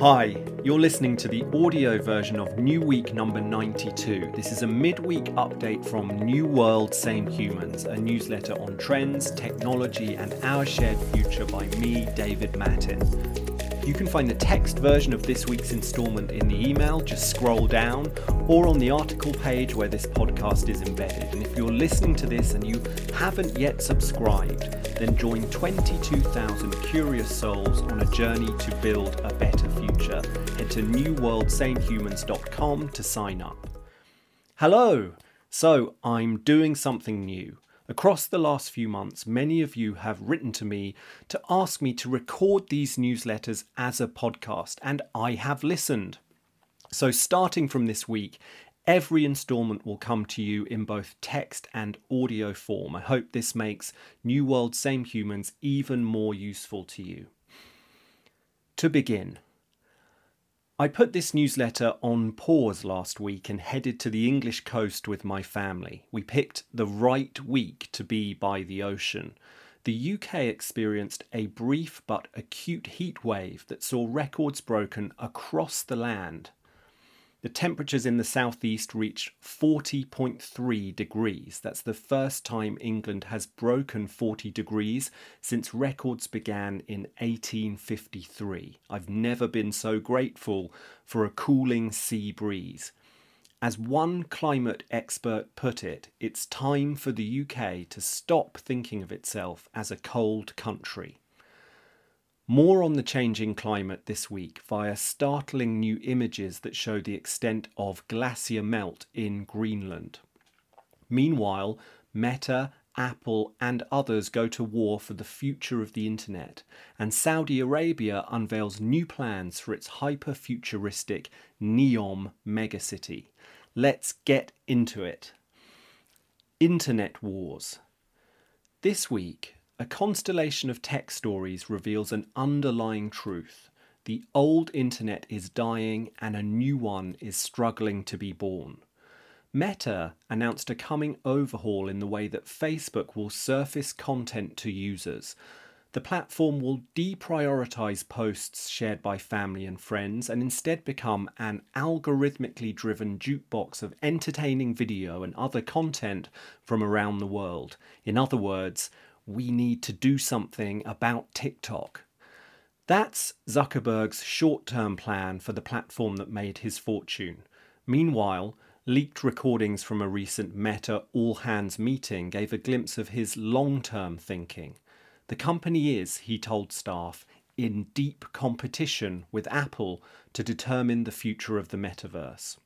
Hi, you're listening to the audio version of New Week number 92. This is a midweek update from New World Same Humans, a newsletter on trends, technology, and our shared future by me, David Mattin. You can find the text version of this week's instalment in the email, just scroll down, or on the article page where this podcast is embedded. And if you're listening to this and you haven't yet subscribed, then join 22,000 curious souls on a journey to build a better future. Head to newworldsamehumans.com to sign up. Hello! So, I'm doing something new. Across the last few months, many of you have written to me to ask me to record these newsletters as a podcast, and I have listened. So, starting from this week, every instalment will come to you in both text and audio form. I hope this makes New World Same Humans even more useful to you. To begin, I put this newsletter on pause last week and headed to the English coast with my family. We picked the right week to be by the ocean. The UK experienced a brief but acute heat wave that saw records broken across the land. The temperatures in the southeast reached 40.3 degrees. That's the first time England has broken 40 degrees since records began in 1853. I've never been so grateful for a cooling sea breeze. As one climate expert put it, it's time for the UK to stop thinking of itself as a cold country. More on the changing climate this week via startling new images that show the extent of glacier melt in Greenland. Meanwhile, Meta, Apple, and others go to war for the future of the internet, and Saudi Arabia unveils new plans for its hyper futuristic Neom megacity. Let's get into it. Internet Wars. This week, a constellation of tech stories reveals an underlying truth. The old internet is dying and a new one is struggling to be born. Meta announced a coming overhaul in the way that Facebook will surface content to users. The platform will deprioritize posts shared by family and friends and instead become an algorithmically driven jukebox of entertaining video and other content from around the world. In other words, we need to do something about TikTok. That's Zuckerberg's short term plan for the platform that made his fortune. Meanwhile, leaked recordings from a recent Meta all hands meeting gave a glimpse of his long term thinking. The company is, he told staff, in deep competition with Apple to determine the future of the metaverse.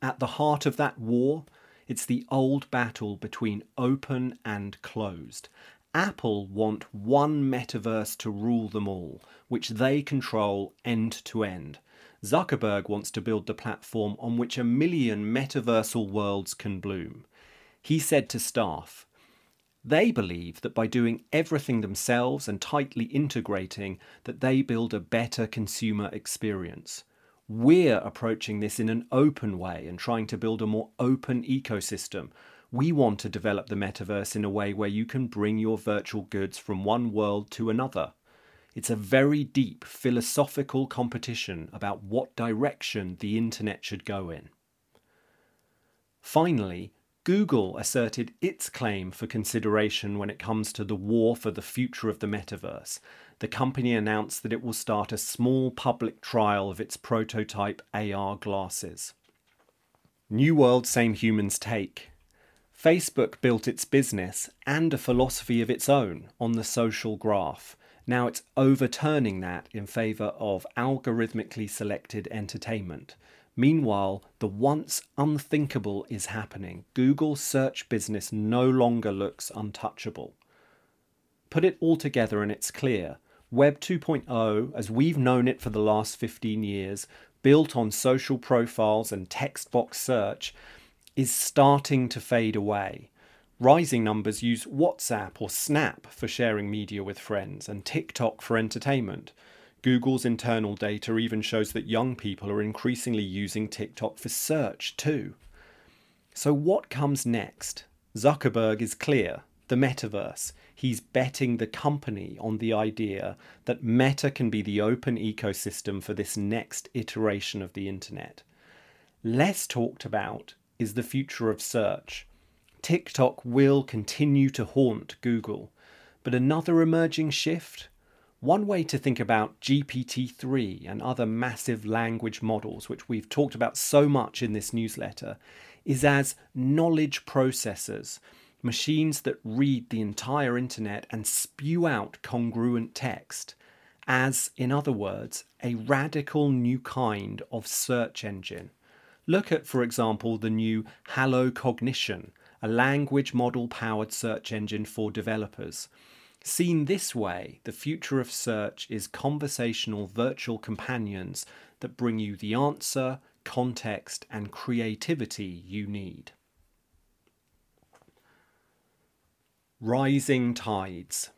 At the heart of that war it's the old battle between open and closed. Apple want one metaverse to rule them all, which they control end to end. Zuckerberg wants to build the platform on which a million metaversal worlds can bloom. He said to staff, they believe that by doing everything themselves and tightly integrating that they build a better consumer experience. We're approaching this in an open way and trying to build a more open ecosystem. We want to develop the metaverse in a way where you can bring your virtual goods from one world to another. It's a very deep philosophical competition about what direction the internet should go in. Finally, Google asserted its claim for consideration when it comes to the war for the future of the metaverse. The company announced that it will start a small public trial of its prototype AR glasses. New World Same Humans Take. Facebook built its business and a philosophy of its own on the social graph. Now it's overturning that in favour of algorithmically selected entertainment. Meanwhile, the once unthinkable is happening. Google's search business no longer looks untouchable. Put it all together and it's clear. Web 2.0, as we've known it for the last 15 years, built on social profiles and text box search, is starting to fade away. Rising numbers use WhatsApp or Snap for sharing media with friends and TikTok for entertainment. Google's internal data even shows that young people are increasingly using TikTok for search too. So, what comes next? Zuckerberg is clear. the metaverse. He's betting the company on the idea that Meta can be the open ecosystem for this next iteration of the internet. Less talked about is the future of search. TikTok will continue to haunt Google, but another emerging shift one way to think about GPT 3 and other massive language models, which we've talked about so much in this newsletter, is as knowledge processors, machines that read the entire internet and spew out congruent text, as, in other words, a radical new kind of search engine. Look at, for example, the new Hello Cognition, a language model powered search engine for developers. Seen this way, the future of search is conversational virtual companions that bring you the answer, context, and creativity you need. Rising tides.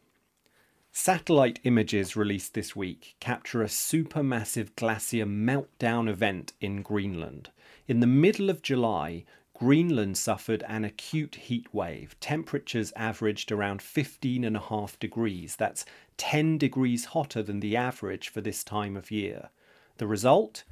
Satellite images released this week capture a supermassive glacier meltdown event in Greenland. In the middle of July, Greenland suffered an acute heat wave. Temperatures averaged around 15.5 degrees. That's 10 degrees hotter than the average for this time of year. The result?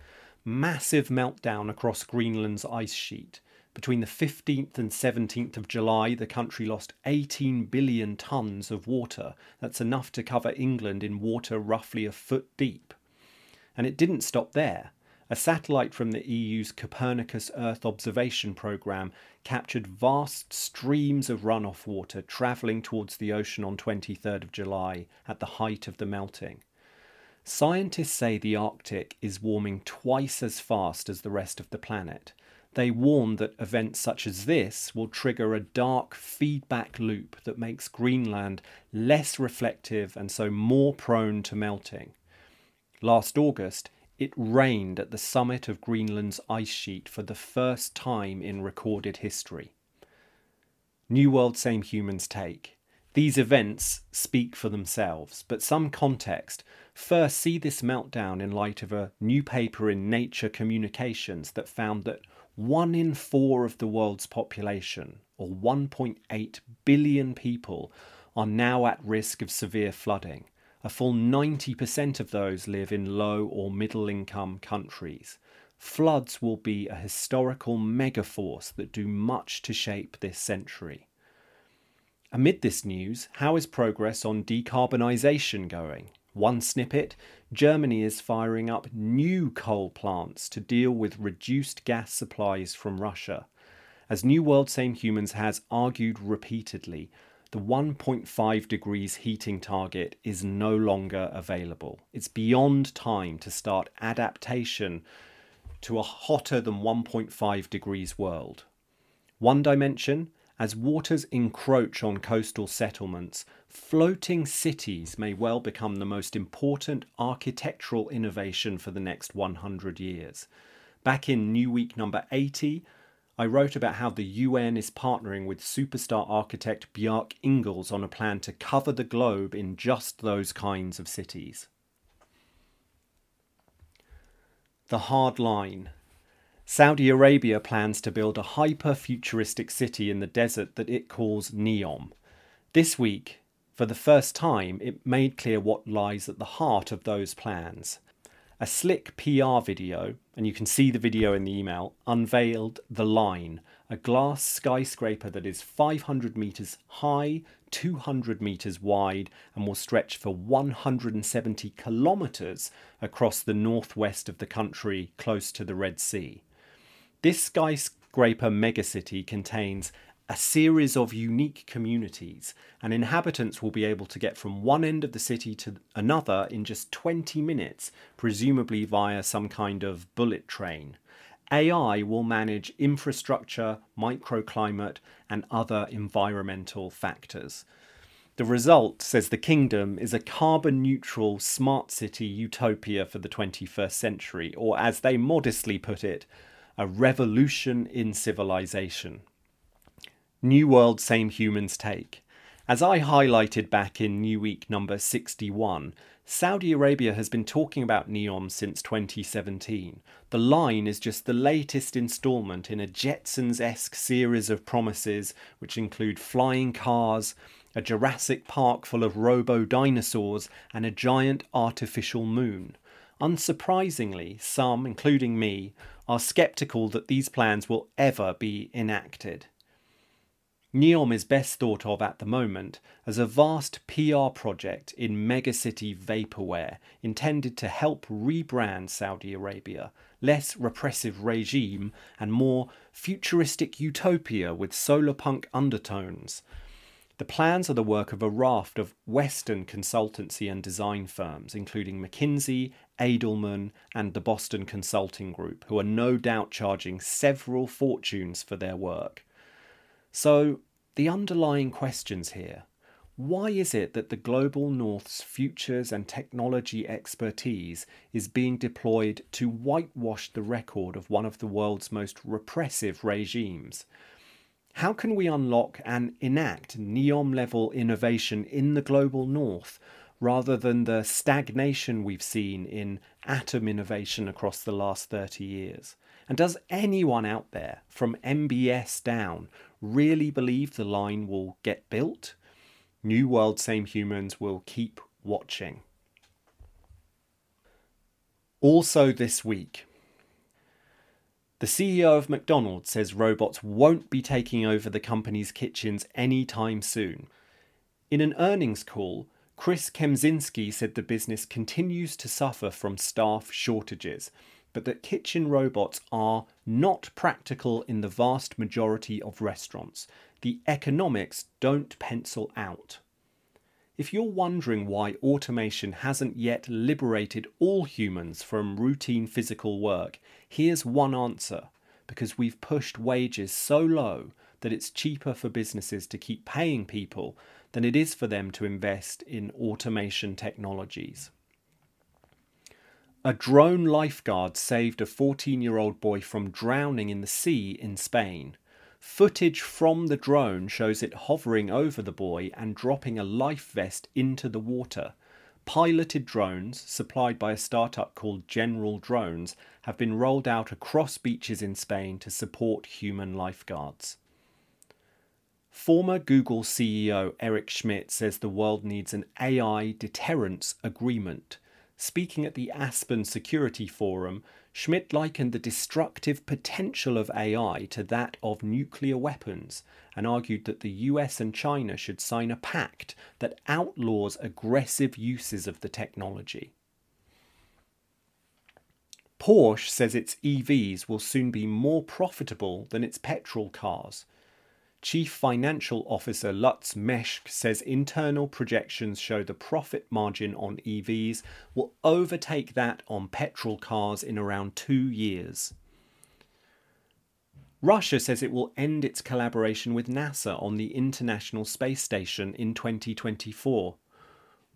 Massive meltdown across Greenland's ice sheet. Between the 15th and 17th of July, the country lost 18 billion tonnes of water. That's enough to cover England in water roughly a foot deep. And it didn't stop there. A satellite from the EU's Copernicus Earth Observation Programme captured vast streams of runoff water travelling towards the ocean on 23rd of July at the height of the melting. Scientists say the Arctic is warming twice as fast as the rest of the planet. They warn that events such as this will trigger a dark feedback loop that makes Greenland less reflective and so more prone to melting. Last August, it rained at the summit of Greenland's ice sheet for the first time in recorded history. New World Same Humans take. These events speak for themselves, but some context. First, see this meltdown in light of a new paper in Nature Communications that found that one in four of the world's population, or 1.8 billion people, are now at risk of severe flooding. A full 90% of those live in low or middle income countries. Floods will be a historical megaforce that do much to shape this century. Amid this news, how is progress on decarbonisation going? One snippet Germany is firing up new coal plants to deal with reduced gas supplies from Russia. As New World Same Humans has argued repeatedly, the 1.5 degrees heating target is no longer available. It's beyond time to start adaptation to a hotter than 1.5 degrees world. One dimension as waters encroach on coastal settlements, floating cities may well become the most important architectural innovation for the next 100 years. Back in New Week number 80, I wrote about how the UN is partnering with superstar architect Bjarke Ingels on a plan to cover the globe in just those kinds of cities. The hard line. Saudi Arabia plans to build a hyper futuristic city in the desert that it calls Neom. This week, for the first time, it made clear what lies at the heart of those plans. A slick PR video, and you can see the video in the email, unveiled The Line, a glass skyscraper that is 500 metres high, 200 metres wide, and will stretch for 170 kilometres across the northwest of the country close to the Red Sea. This skyscraper megacity contains a series of unique communities, and inhabitants will be able to get from one end of the city to another in just 20 minutes, presumably via some kind of bullet train. AI will manage infrastructure, microclimate, and other environmental factors. The result, says the Kingdom, is a carbon neutral smart city utopia for the 21st century, or as they modestly put it, a revolution in civilization. New World Same Humans take. As I highlighted back in New Week number 61, Saudi Arabia has been talking about NEOM since 2017. The line is just the latest instalment in a Jetsons esque series of promises, which include flying cars, a Jurassic Park full of robo dinosaurs, and a giant artificial moon. Unsurprisingly, some, including me, are sceptical that these plans will ever be enacted. NEOM is best thought of at the moment as a vast PR project in megacity vaporware intended to help rebrand Saudi Arabia, less repressive regime and more futuristic utopia with solarpunk undertones. The plans are the work of a raft of Western consultancy and design firms, including McKinsey, Edelman, and the Boston Consulting Group, who are no doubt charging several fortunes for their work. So, the underlying questions here why is it that the global north's futures and technology expertise is being deployed to whitewash the record of one of the world's most repressive regimes? How can we unlock and enact NEOM level innovation in the global north rather than the stagnation we've seen in atom innovation across the last 30 years? And does anyone out there, from MBS down, really believe the line will get built? New World Same Humans will keep watching. Also, this week, the CEO of McDonald's says robots won't be taking over the company's kitchens anytime soon. In an earnings call, Chris Kempczinski said the business continues to suffer from staff shortages but that kitchen robots are not practical in the vast majority of restaurants. The economics don't pencil out. If you're wondering why automation hasn't yet liberated all humans from routine physical work, here's one answer because we've pushed wages so low that it's cheaper for businesses to keep paying people than it is for them to invest in automation technologies. A drone lifeguard saved a 14 year old boy from drowning in the sea in Spain. Footage from the drone shows it hovering over the boy and dropping a life vest into the water. Piloted drones, supplied by a startup called General Drones, have been rolled out across beaches in Spain to support human lifeguards. Former Google CEO Eric Schmidt says the world needs an AI deterrence agreement. Speaking at the Aspen Security Forum, Schmidt likened the destructive potential of AI to that of nuclear weapons and argued that the US and China should sign a pact that outlaws aggressive uses of the technology. Porsche says its EVs will soon be more profitable than its petrol cars, Chief Financial Officer Lutz Meschke says internal projections show the profit margin on EVs will overtake that on petrol cars in around two years. Russia says it will end its collaboration with NASA on the International Space Station in 2024.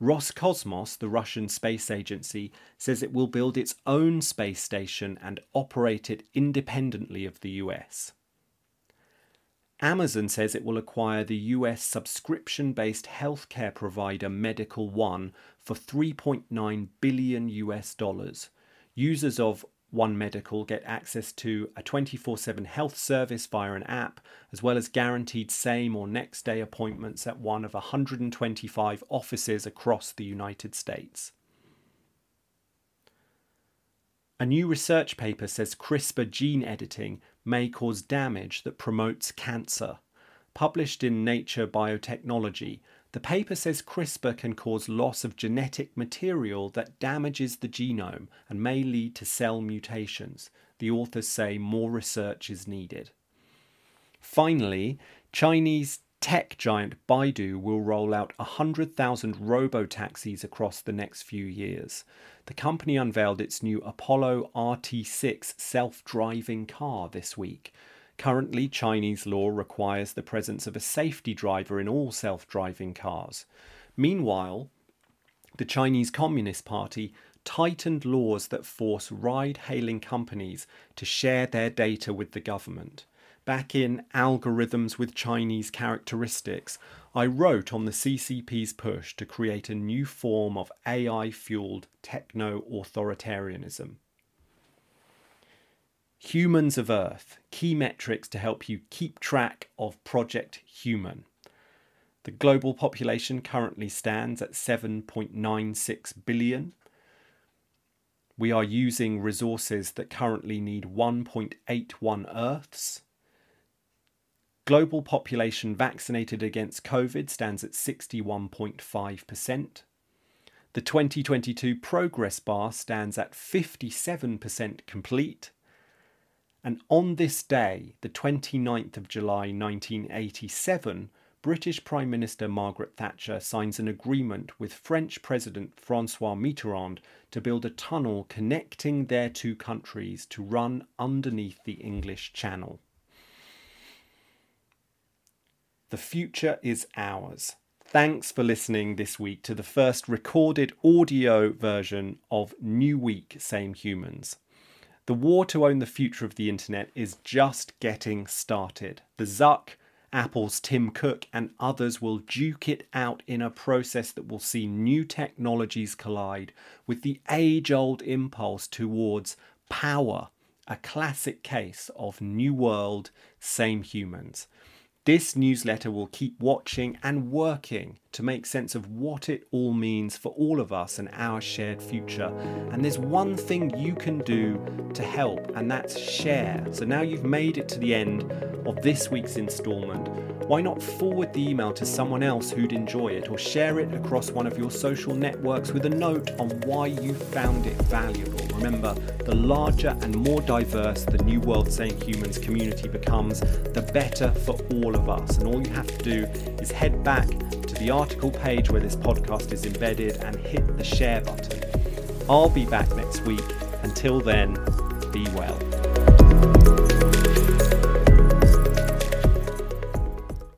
Roscosmos, the Russian space agency, says it will build its own space station and operate it independently of the US. Amazon says it will acquire the US subscription based healthcare provider Medical One for 3.9 billion US dollars. Users of One Medical get access to a 24 7 health service via an app, as well as guaranteed same or next day appointments at one of 125 offices across the United States. A new research paper says CRISPR gene editing may cause damage that promotes cancer. Published in Nature Biotechnology, the paper says CRISPR can cause loss of genetic material that damages the genome and may lead to cell mutations. The authors say more research is needed. Finally, Chinese tech giant Baidu will roll out 100,000 robo-taxis across the next few years. The company unveiled its new Apollo RT6 self driving car this week. Currently, Chinese law requires the presence of a safety driver in all self driving cars. Meanwhile, the Chinese Communist Party tightened laws that force ride hailing companies to share their data with the government. Back in Algorithms with Chinese Characteristics, I wrote on the CCP's push to create a new form of AI fueled techno authoritarianism. Humans of Earth, key metrics to help you keep track of Project Human. The global population currently stands at 7.96 billion. We are using resources that currently need 1.81 Earths. Global population vaccinated against COVID stands at 61.5%. The 2022 progress bar stands at 57% complete. And on this day, the 29th of July 1987, British Prime Minister Margaret Thatcher signs an agreement with French President Francois Mitterrand to build a tunnel connecting their two countries to run underneath the English Channel. The future is ours. Thanks for listening this week to the first recorded audio version of New Week Same Humans. The war to own the future of the internet is just getting started. The Zuck, Apple's Tim Cook, and others will duke it out in a process that will see new technologies collide with the age old impulse towards power, a classic case of new world, same humans. This newsletter will keep watching and working to make sense of what it all means for all of us and our shared future. And there's one thing you can do to help, and that's share. So now you've made it to the end of this week's installment. Why not forward the email to someone else who'd enjoy it, or share it across one of your social networks with a note on why you found it valuable? Remember, the larger and more diverse the New World Same Humans community becomes, the better for all of us. And all you have to do is head back to the article page where this podcast is embedded and hit the share button. I'll be back next week. Until then, be well.